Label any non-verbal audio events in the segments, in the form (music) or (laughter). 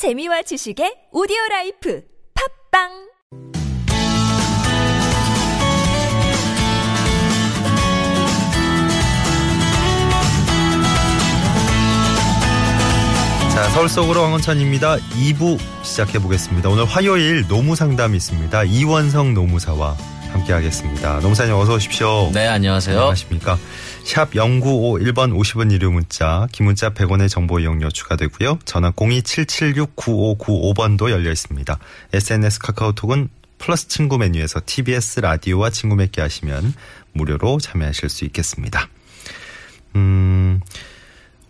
재미와 지식의 오디오 life 팟빵 자, 서울 속으로 황원찬입니다. 2부 시작해 보겠습니다. 오늘 화요일 노무 상담이 있습니다. 이원석 노무사와 함께 하겠습니다. 노무사님 어서 오십시오. 네, 안녕하세요. 안녕하십니까. 샵 0951번 50원 유료 문자, 긴 문자 100원의 정보 이용료 추가되고요. 전화 02-776-9595번도 열려 있습니다. SNS 카카오톡은 플러스 친구 메뉴에서 TBS 라디오와 친구 맺기 하시면 무료로 참여하실 수 있겠습니다. 음,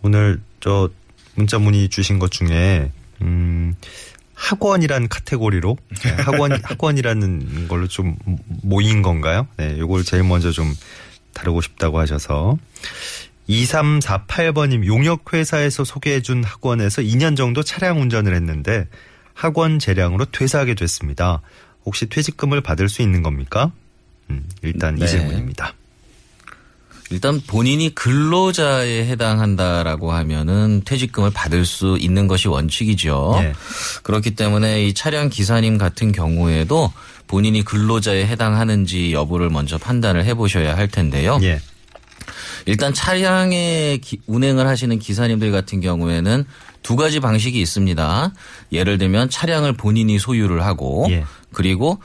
오늘 저 문자 문의 주신 것 중에 음 학원이란 카테고리로 네, 학원 (laughs) 학원이라는 걸로 좀 모인 건가요? 네, 요걸 제일 먼저 좀 다루고 싶다고 하셔서 2348번님 용역 회사에서 소개해 준 학원에서 2년 정도 차량 운전을 했는데 학원 재량으로 퇴사하게 됐습니다. 혹시 퇴직금을 받을 수 있는 겁니까? 음, 일단 네. 이 질문입니다. 일단 본인이 근로자에 해당한다라고 하면은 퇴직금을 받을 수 있는 것이 원칙이죠. 예. 그렇기 때문에 이 차량 기사님 같은 경우에도 본인이 근로자에 해당하는지 여부를 먼저 판단을 해 보셔야 할 텐데요. 예. 일단 차량에 기- 운행을 하시는 기사님들 같은 경우에는 두 가지 방식이 있습니다. 예를 들면 차량을 본인이 소유를 하고 예. 그리고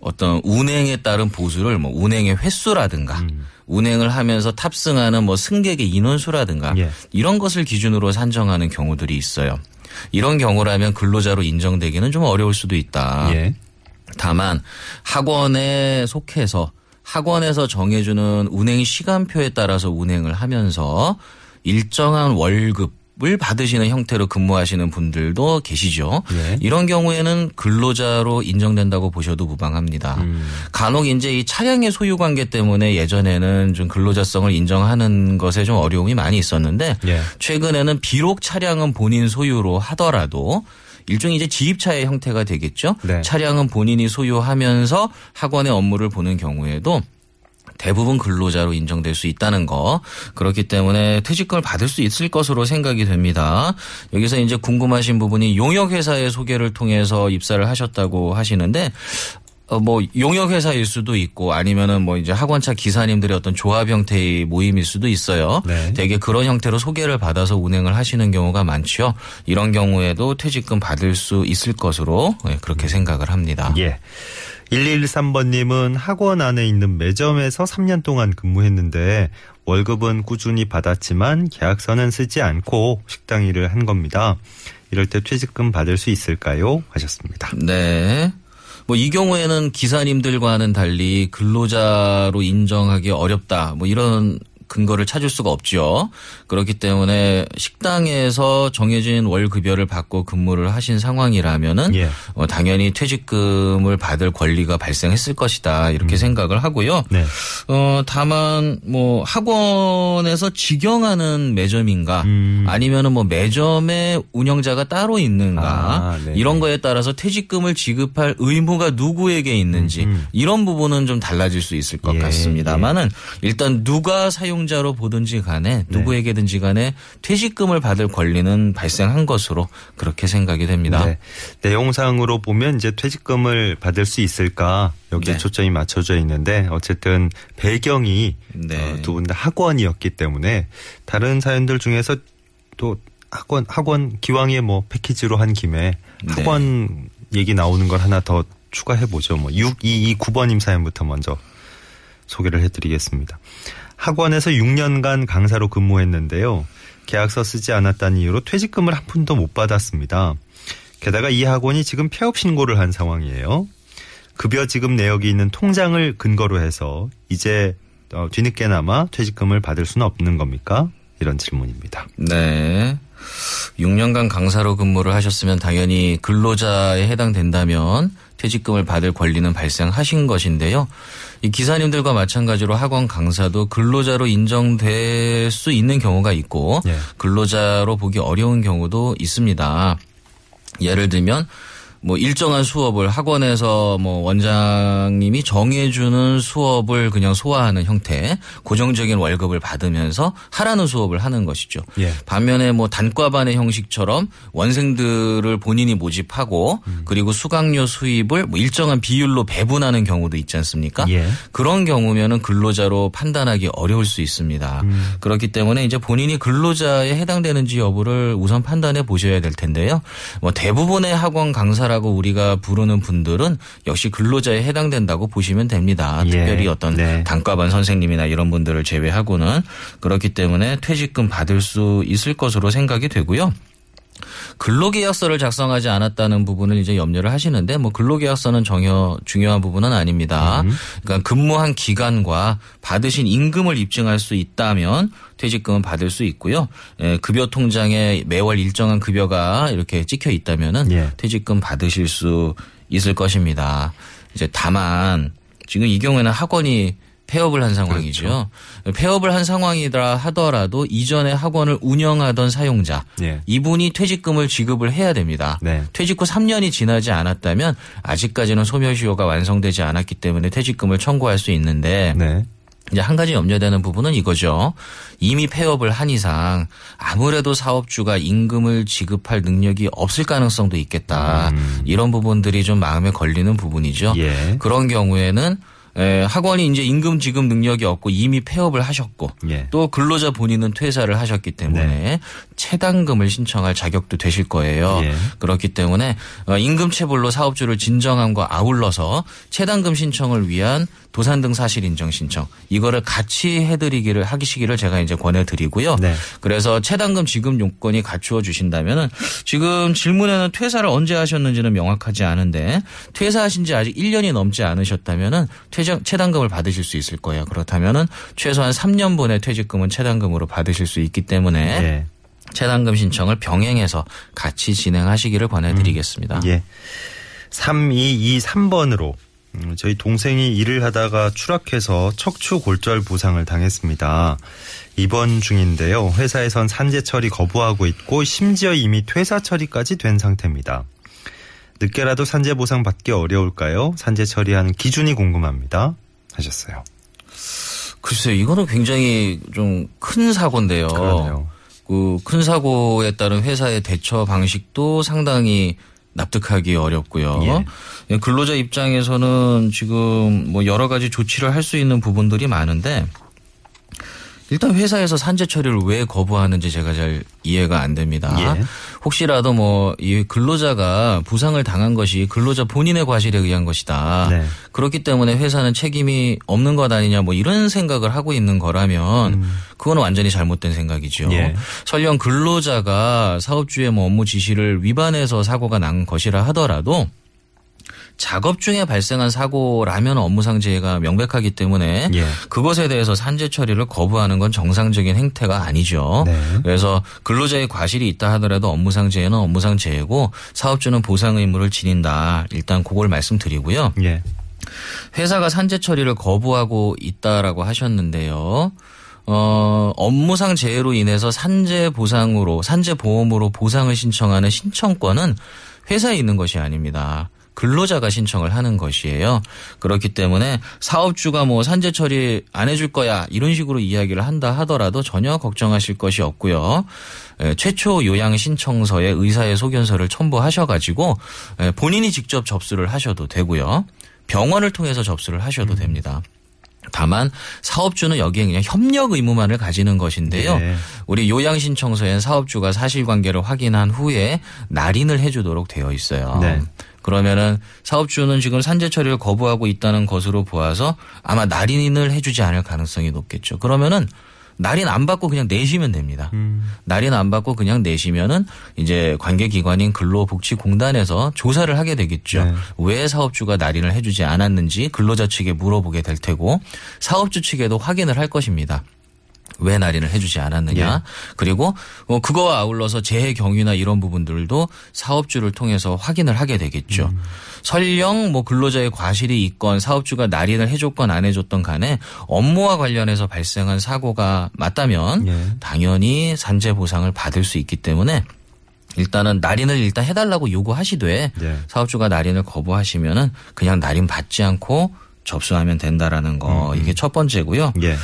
어떤 운행에 따른 보수를 뭐 운행의 횟수라든가 음. 운행을 하면서 탑승하는 뭐 승객의 인원수라든가 예. 이런 것을 기준으로 산정하는 경우들이 있어요. 이런 경우라면 근로자로 인정되기는 좀 어려울 수도 있다. 예. 다만 학원에 속해서 학원에서 정해주는 운행 시간표에 따라서 운행을 하면서 일정한 월급 을 받으시는 형태로 근무하시는 분들도 계시죠. 예. 이런 경우에는 근로자로 인정된다고 보셔도 무방합니다. 음. 간혹 이제 이 차량의 소유 관계 때문에 예전에는 좀 근로자성을 인정하는 것에 좀 어려움이 많이 있었는데 예. 최근에는 비록 차량은 본인 소유로 하더라도 일종의 이제 지입차의 형태가 되겠죠. 네. 차량은 본인이 소유하면서 학원의 업무를 보는 경우에도 대부분 근로자로 인정될 수 있다는 거. 그렇기 때문에 퇴직금을 받을 수 있을 것으로 생각이 됩니다. 여기서 이제 궁금하신 부분이 용역회사의 소개를 통해서 입사를 하셨다고 하시는데 어, 뭐 용역 회사일 수도 있고 아니면은 뭐 이제 학원차 기사님들의 어떤 조합 형태의 모임일 수도 있어요. 네. 되게 그런 형태로 소개를 받아서 운행을 하시는 경우가 많죠. 이런 경우에도 퇴직금 받을 수 있을 것으로 네, 그렇게 생각을 합니다. 예. 113번님은 학원 안에 있는 매점에서 3년 동안 근무했는데 월급은 꾸준히 받았지만 계약서는 쓰지 않고 식당 일을 한 겁니다. 이럴 때 퇴직금 받을 수 있을까요? 하셨습니다. 네. 뭐 이 경우에는 기사님들과는 달리 근로자로 인정하기 어렵다. 뭐 이런 근거를 찾을 수가 없죠. 그렇기 때문에 식당에서 정해진 월 급여를 받고 근무를 하신 상황이라면은 예. 어, 당연히 퇴직금을 받을 권리가 발생했을 것이다 이렇게 생각을 하고요. 네. 어 다만 뭐 학원에서 직영하는 매점인가 음. 아니면은 뭐 매점의 운영자가 따로 있는가 아, 네. 이런 거에 따라서 퇴직금을 지급할 의무가 누구에게 있는지 이런 부분은 좀 달라질 수 있을 것 음, 예, 같습니다만은 일단 누가 사용 자로 보든지 간에 누구에게든지 간에 퇴직금을 받을 권리는 발생한 것으로 그렇게 생각이 됩니다. 네. 내용상으로 보면 이제 퇴직금을 받을 수 있을까 여기에 네. 초점이 맞춰져 있는데 어쨌든 배경이 네. 두분 다 학원이었기 때문에 다른 사연들 중에서 또 학원 학원 기왕에 뭐 패키지로 한 김에 네. 학원 얘기 나오는 걸 하나 더 추가해 보죠. 뭐 6229번님 사연부터 먼저 소개를 해드리겠습니다. 학원에서 6년간 강사로 근무했는데요. 계약서 쓰지 않았다는 이유로 퇴직금을 한 푼도 못 받았습니다. 게다가 이 학원이 지금 폐업 신고를 한 상황이에요. 급여 지급 내역이 있는 통장을 근거로 해서 이제 어, 뒤늦게나마 퇴직금을 받을 수는 없는 겁니까? 이런 질문입니다. 네. 6년간 강사로 근무를 하셨으면 당연히 근로자에 해당된다면 퇴직금을 받을 권리는 발생하신 것인데요. 이 기사님들과 마찬가지로 학원 강사도 근로자로 인정될 수 있는 경우가 있고 예. 근로자로 보기 어려운 경우도 있습니다. 예를 들면 뭐 일정한 수업을 학원에서 뭐 원장님이 정해주는 수업을 그냥 소화하는 형태 고정적인 월급을 받으면서 하라는 수업을 하는 것이죠. 예. 반면에 뭐 단과반의 형식처럼 원생들을 본인이 모집하고 음. 그리고 수강료 수입을 뭐 일정한 비율로 배분하는 경우도 있지 않습니까? 예. 그런 경우면은 근로자로 판단하기 어려울 수 있습니다. 음. 그렇기 때문에 이제 본인이 근로자에 해당되는지 여부를 우선 판단해 보셔야 될 텐데요. 뭐 대부분의 학원 강사 라고 우리가 부르는 분들은 역시 근로자에 해당된다고 보시면 됩니다. 예. 특별히 어떤 네. 단과반 선생님이나 이런 분들을 제외하고는 그렇기 때문에 퇴직금 받을 수 있을 것으로 생각이 되고요. 근로계약서를 작성하지 않았다는 부분을 이제 염려를 하시는데 뭐 근로계약서는 전혀 중요한 부분은 아닙니다. 그러니까 근무한 기간과 받으신 임금을 입증할 수 있다면 퇴직금은 받을 수 있고요. 예, 급여 통장에 매월 일정한 급여가 이렇게 찍혀 있다면은 예. 퇴직금 받으실 수 있을 것입니다. 이제 다만 지금 이 경우에는 학원이 폐업을 한 상황이죠. 폐업을 한 상황이라 하더라도 이전에 학원을 운영하던 사용자 예. 이분이 퇴직금을 지급을 해야 됩니다. 네. 퇴직 후 3년이 지나지 않았다면 아직까지는 소멸시효가 완성되지 않았기 때문에 퇴직금을 청구할 수 있는데 네. 이제 한 가지 염려되는 부분은 이거죠. 이미 폐업을 한 이상 아무래도 사업주가 임금을 지급할 능력이 없을 가능성도 있겠다. 이런 부분들이 좀 마음에 걸리는 부분이죠. 음. 예. 그런 경우에는 에, 학원이 이제 임금 지급 능력이 없고 이미 폐업을 하셨고 예. 또 근로자 본인은 퇴사를 하셨기 때문에 체당금을 신청할 자격도 되실 거예요. 예. 그렇기 때문에 어, 임금 체불로 사업주를 진정함과 아울러서 체당금 신청을 위한 도산 등 사실 인정 신청 이거를 같이 해드리기를 하시기를 제가 이제 권해드리고요. 네. 그래서 체당금 지급 요건이 갖추어 주신다면은 지금 질문에는 퇴사를 언제 하셨는지는 명확하지 않은데 퇴사하신 지 아직 1년이 넘지 않으셨다면은 퇴장 체당금을 받으실 수 있을 거예요. 그렇다면은 최소한 3년분의 퇴직금은 체당금으로 받으실 수 있기 때문에 예. 체당금 신청을 병행해서 같이 진행하시기를 권해드리겠습니다. 예. 3223번으로 음, 저희 동생이 일을 하다가 추락해서 척추 골절 부상을 당했습니다. 입원 중인데요. 회사에선 산재 처리 거부하고 있고 심지어 이미 퇴사 처리까지 된 상태입니다. 늦게라도 산재 보상 받기 어려울까요? 산재 처리하는 기준이 궁금합니다. 하셨어요. 글쎄요, 이거는 굉장히 좀 큰 사고인데요. 그러네요. 그 큰 사고에 따른 회사의 대처 방식도 상당히 납득하기 어렵고요. 예, 근로자 입장에서는 지금 뭐 여러 가지 조치를 할 수 있는 부분들이 많은데 일단 회사에서 산재 처리를 왜 거부하는지 제가 잘 이해가 안 됩니다. 예. 혹시라도 뭐 이 근로자가 부상을 당한 것이 근로자 본인의 과실에 의한 것이다. 네. 그렇기 때문에 회사는 책임이 없는 것 아니냐 뭐 이런 생각을 하고 있는 거라면 그건 완전히 잘못된 생각이죠. 음. 예. 설령 근로자가 사업주의 뭐 업무 지시를 위반해서 사고가 난 것이라 하더라도 작업 중에 발생한 사고라면 업무상 재해가 명백하기 때문에 예. 그것에 대해서 산재 처리를 거부하는 건 정상적인 행태가 아니죠. 네. 그래서 근로자의 과실이 있다 하더라도 업무상 재해는 업무상 재해고 사업주는 보상 의무를 지닌다. 일단 그걸 말씀드리고요. 예. 회사가 산재 처리를 거부하고 있다라고 하셨는데요. 어, 업무상 재해로 인해서 산재 보상으로, 산재 보험으로 보상을 신청하는 신청권은 회사에 있는 것이 아닙니다. 근로자가 신청을 하는 것이에요. 그렇기 때문에 사업주가 뭐 산재 처리 안 해줄 거야 이런 식으로 이야기를 한다 하더라도 전혀 걱정하실 것이 없고요. 에, 최초 요양 신청서에 의사의 소견서를 첨부하셔가지고 에, 본인이 직접 접수를 하셔도 되고요. 병원을 통해서 접수를 하셔도 됩니다. 다만 사업주는 여기에 그냥 협력 의무만을 가지는 것인데요. 네. 우리 요양 신청서엔 사업주가 사실관계를 확인한 후에 날인을 해주도록 되어 있어요. 네. 그러면은 사업주는 지금 산재 처리를 거부하고 있다는 것으로 보아서 아마 날인을 해주지 않을 가능성이 높겠죠. 그러면은 날인 안 받고 그냥 내시면 됩니다. 날인 안 받고 그냥 내시면은 이제 관계기관인 근로복지공단에서 조사를 하게 되겠죠. 네. 왜 사업주가 날인을 해주지 않았는지 근로자 측에 물어보게 될 테고 사업주 측에도 확인을 할 것입니다. 왜 날인을 해주지 않았느냐. 예. 그리고 어, 그거와 아울러서 재해 경위나 이런 부분들도 사업주를 통해서 확인을 하게 되겠죠. 설령 뭐 근로자의 과실이 있건 사업주가 날인을 해줬건 안 해줬던 간에 업무와 관련해서 발생한 사고가 맞다면 예. 당연히 산재 보상을 받을 수 있기 때문에 일단은 날인을 일단 해달라고 요구하시되 예. 사업주가 날인을 거부하시면은 그냥 날인 받지 않고 접수하면 된다라는 거 이게 첫 번째고요. 예.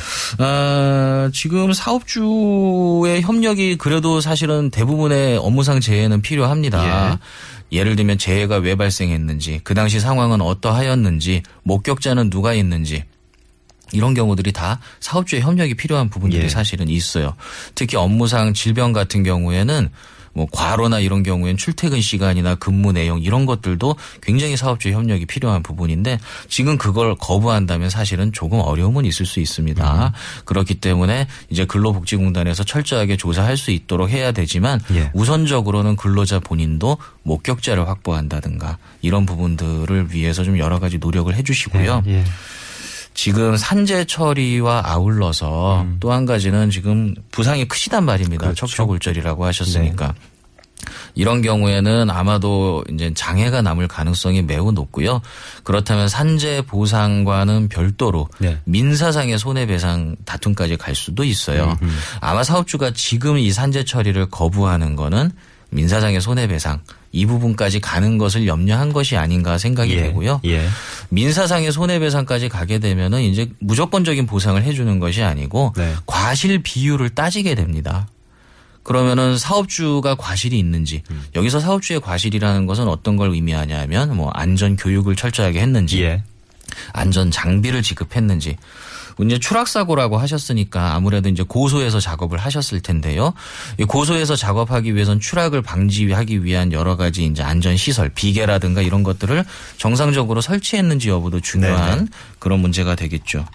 어, 지금 사업주의 협력이 그래도 사실은 대부분의 업무상 재해는 필요합니다. 예. 를 들면 재해가 왜 발생했는지, 그 당시 상황은 어떠하였는지, 목격자는 누가 있는지, 이런 경우들이 다 사업주의 협력이 필요한 부분들이 예. 사실은 있어요. 특히 업무상 질병 같은 경우에는 뭐 과로나 이런 경우에는 출퇴근 시간이나 근무 내용 이런 것들도 굉장히 사업주의 협력이 필요한 부분인데 지금 그걸 거부한다면 사실은 조금 어려움은 있을 수 있습니다. 그렇기 때문에 이제 근로복지공단에서 철저하게 조사할 수 있도록 해야 되지만 예. 우선적으로는 근로자 본인도 목격자를 확보한다든가 이런 부분들을 위해서 좀 여러 가지 노력을 해 주시고요. 예. 지금 산재 처리와 아울러서 또한 가지는 지금 부상이 크시단 말입니다. 음. 그렇죠. 척추골절이라고 하셨으니까. 이런 경우에는 아마도 이제 장애가 남을 가능성이 매우 높고요. 그렇다면 산재 보상과는 별도로 네. 민사상의 손해배상 다툼까지 갈 수도 있어요. 아마 사업주가 지금 이 산재 처리를 거부하는 거는 민사상의 손해배상 이 부분까지 가는 것을 염려한 것이 아닌가 생각이 예. 되고요. 예. 민사상의 손해배상까지 가게 되면은 이제 무조건적인 보상을 해주는 것이 아니고 네. 과실 비율을 따지게 됩니다. 그러면은 사업주가 과실이 있는지 음. 여기서 사업주의 과실이라는 것은 어떤 걸 의미하냐면 뭐 안전 교육을 철저하게 했는지 예. 안전 장비를 지급했는지 이제 추락 사고라고 하셨으니까 아무래도 이제 고소해서 작업을 하셨을 텐데요. 이 고소해서 작업하기 위해선 추락을 방지하기 위한 여러 가지 이제 안전 시설, 비계라든가 이런 것들을 정상적으로 설치했는지 여부도 중요한 네네. 그런 문제가 되겠죠.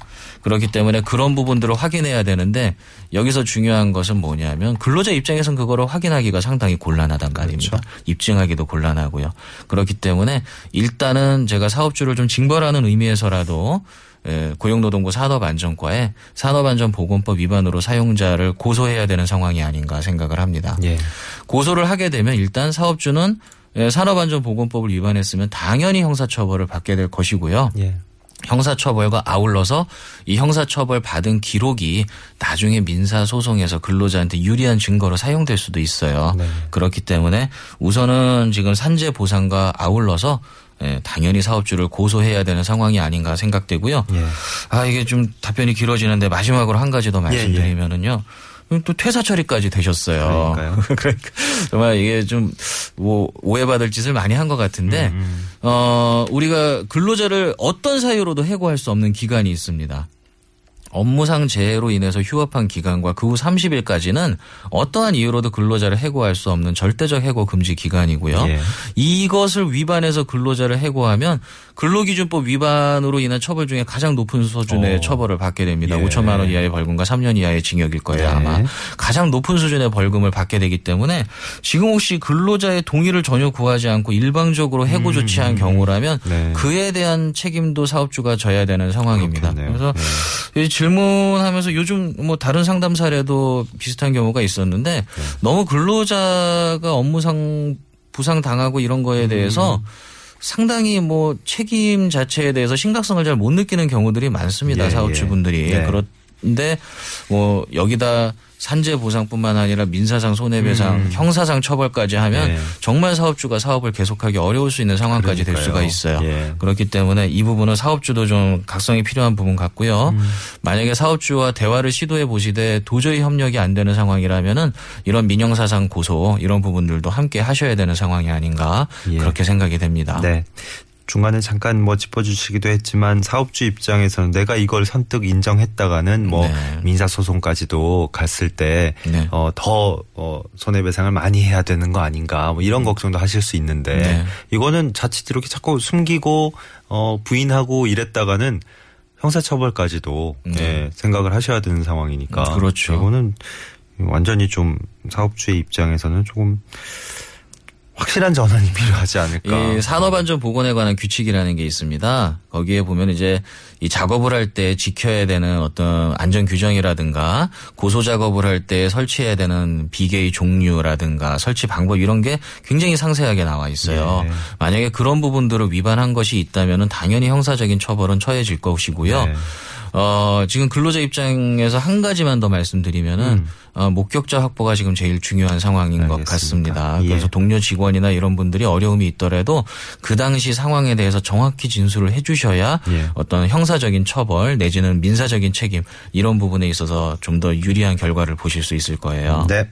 그렇기 때문에 그런 부분들을 확인해야 되는데 여기서 중요한 것은 뭐냐면 근로자 입장에서는 그거를 확인하기가 상당히 곤란하단 말입니다. 입증하기도 곤란하고요. 그렇기 때문에 일단은 제가 사업주를 좀 징벌하는 의미에서라도 예, 고용노동부 산업안전과에 산업안전보건법 위반으로 사용자를 고소해야 되는 상황이 아닌가 생각을 합니다. 예. 고소를 하게 되면 일단 사업주는 예, 산업안전보건법을 위반했으면 당연히 형사처벌을 받게 될 것이고요. 예. 형사처벌과 아울러서 이 형사처벌 받은 기록이 나중에 민사소송에서 근로자한테 유리한 증거로 사용될 수도 있어요. 네. 그렇기 때문에 우선은 지금 산재 보상과 아울러서 예, 당연히 사업주를 고소해야 되는 상황이 아닌가 생각되고요. 예. 아 이게 좀 답변이 길어지는데 마지막으로 한 가지 더 말씀드리면은요. 또 퇴사 처리까지 되셨어요. 그러니까요. (laughs) 그러니까 정말 이게 좀 뭐 오해받을 짓을 많이 한 것 같은데 음, 어 우리가 근로자를 어떤 사유로도 해고할 수 없는 기간이 있습니다. 업무상 재해로 인해서 휴업한 기간과 그 후 30일까지는 어떠한 이유로도 근로자를 해고할 수 없는 절대적 해고 금지 기간이고요. 예. 이것을 위반해서 근로자를 해고하면 근로기준법 위반으로 인한 처벌 중에 가장 높은 수준의 어. 처벌을 받게 됩니다. 예. 5천만 원 이하의 벌금과 3년 이하의 징역일 거예요, 네. 아마. 가장 높은 수준의 벌금을 받게 되기 때문에 지금 혹시 근로자의 동의를 전혀 구하지 않고 일방적으로 해고 조치한 경우라면 네. 그에 대한 책임도 사업주가 져야 되는 상황입니다. 그렇겠네요. 그래서 네. 이 질문하면서 요즘 뭐 다른 상담 사례도 비슷한 경우가 있었는데 네. 너무 근로자가 업무상 부상 당하고 이런 거에 대해서 음. 상당히 뭐 책임 자체에 대해서 심각성을 잘 못 느끼는 경우들이 많습니다. 예, 사업주분들이. 예. 네. 그런데 뭐 여기다 산재 보상뿐만 아니라 민사상 손해배상, 형사상 처벌까지 하면 음. 네. 정말 사업주가 사업을 계속하기 어려울 수 있는 상황까지 될 수가 그러니까요. 있어요. 예. 그렇기 때문에 이 부분은 사업주도 좀 각성이 필요한 부분 같고요. 음. 만약에 사업주와 대화를 시도해 보시되 도저히 협력이 안 되는 상황이라면은 이런 민영사상 고소 이런 부분들도 함께 하셔야 되는 상황이 아닌가 예. 그렇게 생각이 됩니다. 네. 중간에 잠깐 뭐 짚어주시기도 했지만 사업주 입장에서는 내가 이걸 선뜻 인정했다가는 뭐 네. 민사 소송까지도 갔을 때 네. 어, 더 어, 손해배상을 많이 해야 되는 거 아닌가 뭐 이런 걱정도 하실 수 있는데 음. 네. 이거는 자칫 이렇게 자꾸 숨기고 어, 부인하고 이랬다가는 형사처벌까지도 네. 예, 생각을 하셔야 되는 상황이니까 음, 그렇죠. 이거는 완전히 좀 사업주의 입장에서는 조금 확실한 전환이 필요하지 않을까. 이 산업안전 보건에 관한 규칙이라는 게 있습니다. 거기에 보면 이제 이 작업을 할 때 지켜야 되는 어떤 안전 규정이라든가 고소 작업을 할 때 설치해야 되는 비계의 종류라든가 설치 방법 이런 게 굉장히 상세하게 나와 있어요. 네. 만약에 그런 부분들을 위반한 것이 있다면은 당연히 형사적인 처벌은 처해질 것이고요. 네. 어, 지금 근로자 입장에서 한 가지만 더 말씀드리면은 어, 목격자 확보가 지금 제일 중요한 상황인 것 음. 알겠습니다. 같습니다. 예. 그래서 동료 직원이나 이런 분들이 어려움이 있더라도 그 당시 상황에 대해서 정확히 진술을 해주셔야 예. 어떤 형사적인 처벌 내지는 민사적인 책임 이런 부분에 있어서 좀 더 유리한 결과를 보실 수 있을 거예요. 네.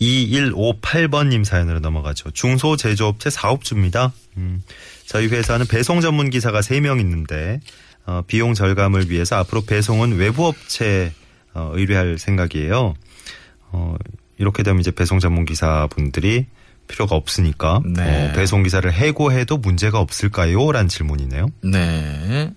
2158번님 사연으로 넘어가죠. 중소제조업체 사업주입니다. 음, 저희 회사는 배송 전문 기사가 3명 있는데 어, 비용 절감을 위해서 앞으로 배송은 외부 업체 어, 의뢰할 생각이에요. 어, 이렇게 되면 이제 배송 전문 기사분들이 필요가 없으니까 네. 어, 배송 기사를 해고해도 문제가 없을까요? 라는 질문이네요. 네.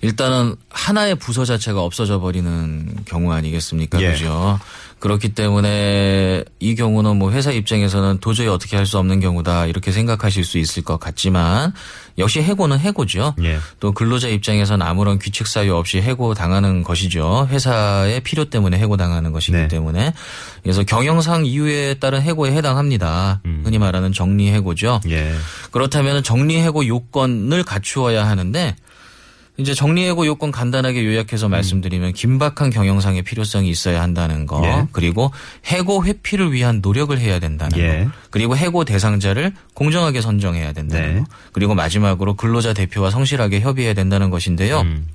일단은 하나의 부서 자체가 없어져 버리는 경우 아니겠습니까? 예. 그죠? 그렇기 때문에 이 경우는 뭐 회사 입장에서는 도저히 어떻게 할 수 없는 경우다 이렇게 생각하실 수 있을 것 같지만 역시 해고는 해고죠. 예. 또 근로자 입장에서는 아무런 규칙 사유 없이 해고 당하는 것이죠. 회사의 필요 때문에 해고 당하는 것이기 네. 때문에 그래서 경영상 이유에 따른 해고에 해당합니다. 음. 흔히 말하는 정리 해고죠. 예. 그렇다면 정리 해고 요건을 갖추어야 하는데 이제 정리해고 요건 간단하게 요약해서 말씀드리면 긴박한 경영상의 필요성이 있어야 한다는 거 예. 그리고 해고 회피를 위한 노력을 해야 된다는 예. 거 그리고 해고 대상자를 공정하게 선정해야 된다는 네. 거 그리고 마지막으로 근로자 대표와 성실하게 협의해야 된다는 것인데요. 음,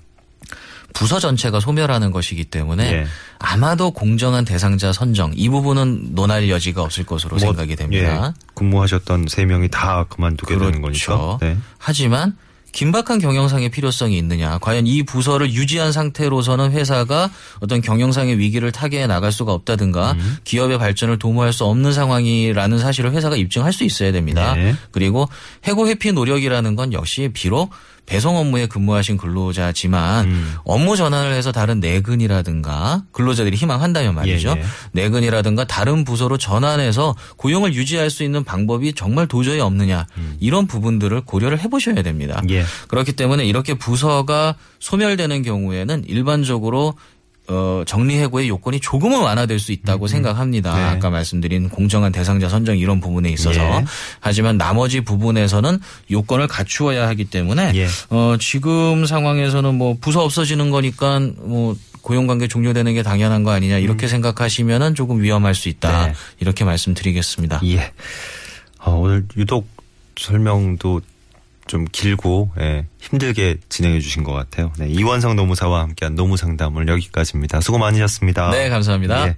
부서 전체가 소멸하는 것이기 때문에 예. 아마도 공정한 대상자 선정 이 부분은 논할 여지가 없을 것으로 뭐, 생각이 됩니다. 예, 근무하셨던 3명이 다 그만두게 되는 그렇죠. 거니까. 네. 하지만 긴박한 경영상의 필요성이 있느냐. 과연 이 부서를 유지한 상태로서는 회사가 어떤 경영상의 위기를 타개해 나갈 수가 없다든가 음. 기업의 발전을 도모할 수 없는 상황이라는 사실을 회사가 입증할 수 있어야 됩니다. 네. 그리고 해고 회피 노력이라는 건 역시 비록 배송 업무에 근무하신 근로자지만 음. 업무 전환을 해서 다른 내근이라든가 근로자들이 희망한다면 말이죠. 예, 예. 내근이라든가 다른 부서로 전환해서 고용을 유지할 수 있는 방법이 정말 도저히 없느냐 이런 부분들을 고려를 해보셔야 됩니다. 음. 예. 그렇기 때문에 이렇게 부서가 소멸되는 경우에는 일반적으로 어, 정리해고의 요건이 조금은 완화될 수 있다고 생각합니다. 네. 아까 말씀드린 공정한 대상자 선정 이런 부분에 있어서. 예. 하지만 나머지 부분에서는 요건을 갖추어야 하기 때문에 예. 어, 지금 상황에서는 뭐 부서 없어지는 거니까 뭐 고용관계 종료되는 게 당연한 거 아니냐 이렇게 생각하시면은 조금 위험할 수 있다. 음. 네. 이렇게 말씀드리겠습니다. 예. 어, 오늘 유독 설명도 좀 길고 예, 힘들게 진행해 주신 것 같아요. 네, 이원성 노무사와 함께한 노무 상담을 여기까지입니다. 수고 많으셨습니다. 네, 감사합니다. 예.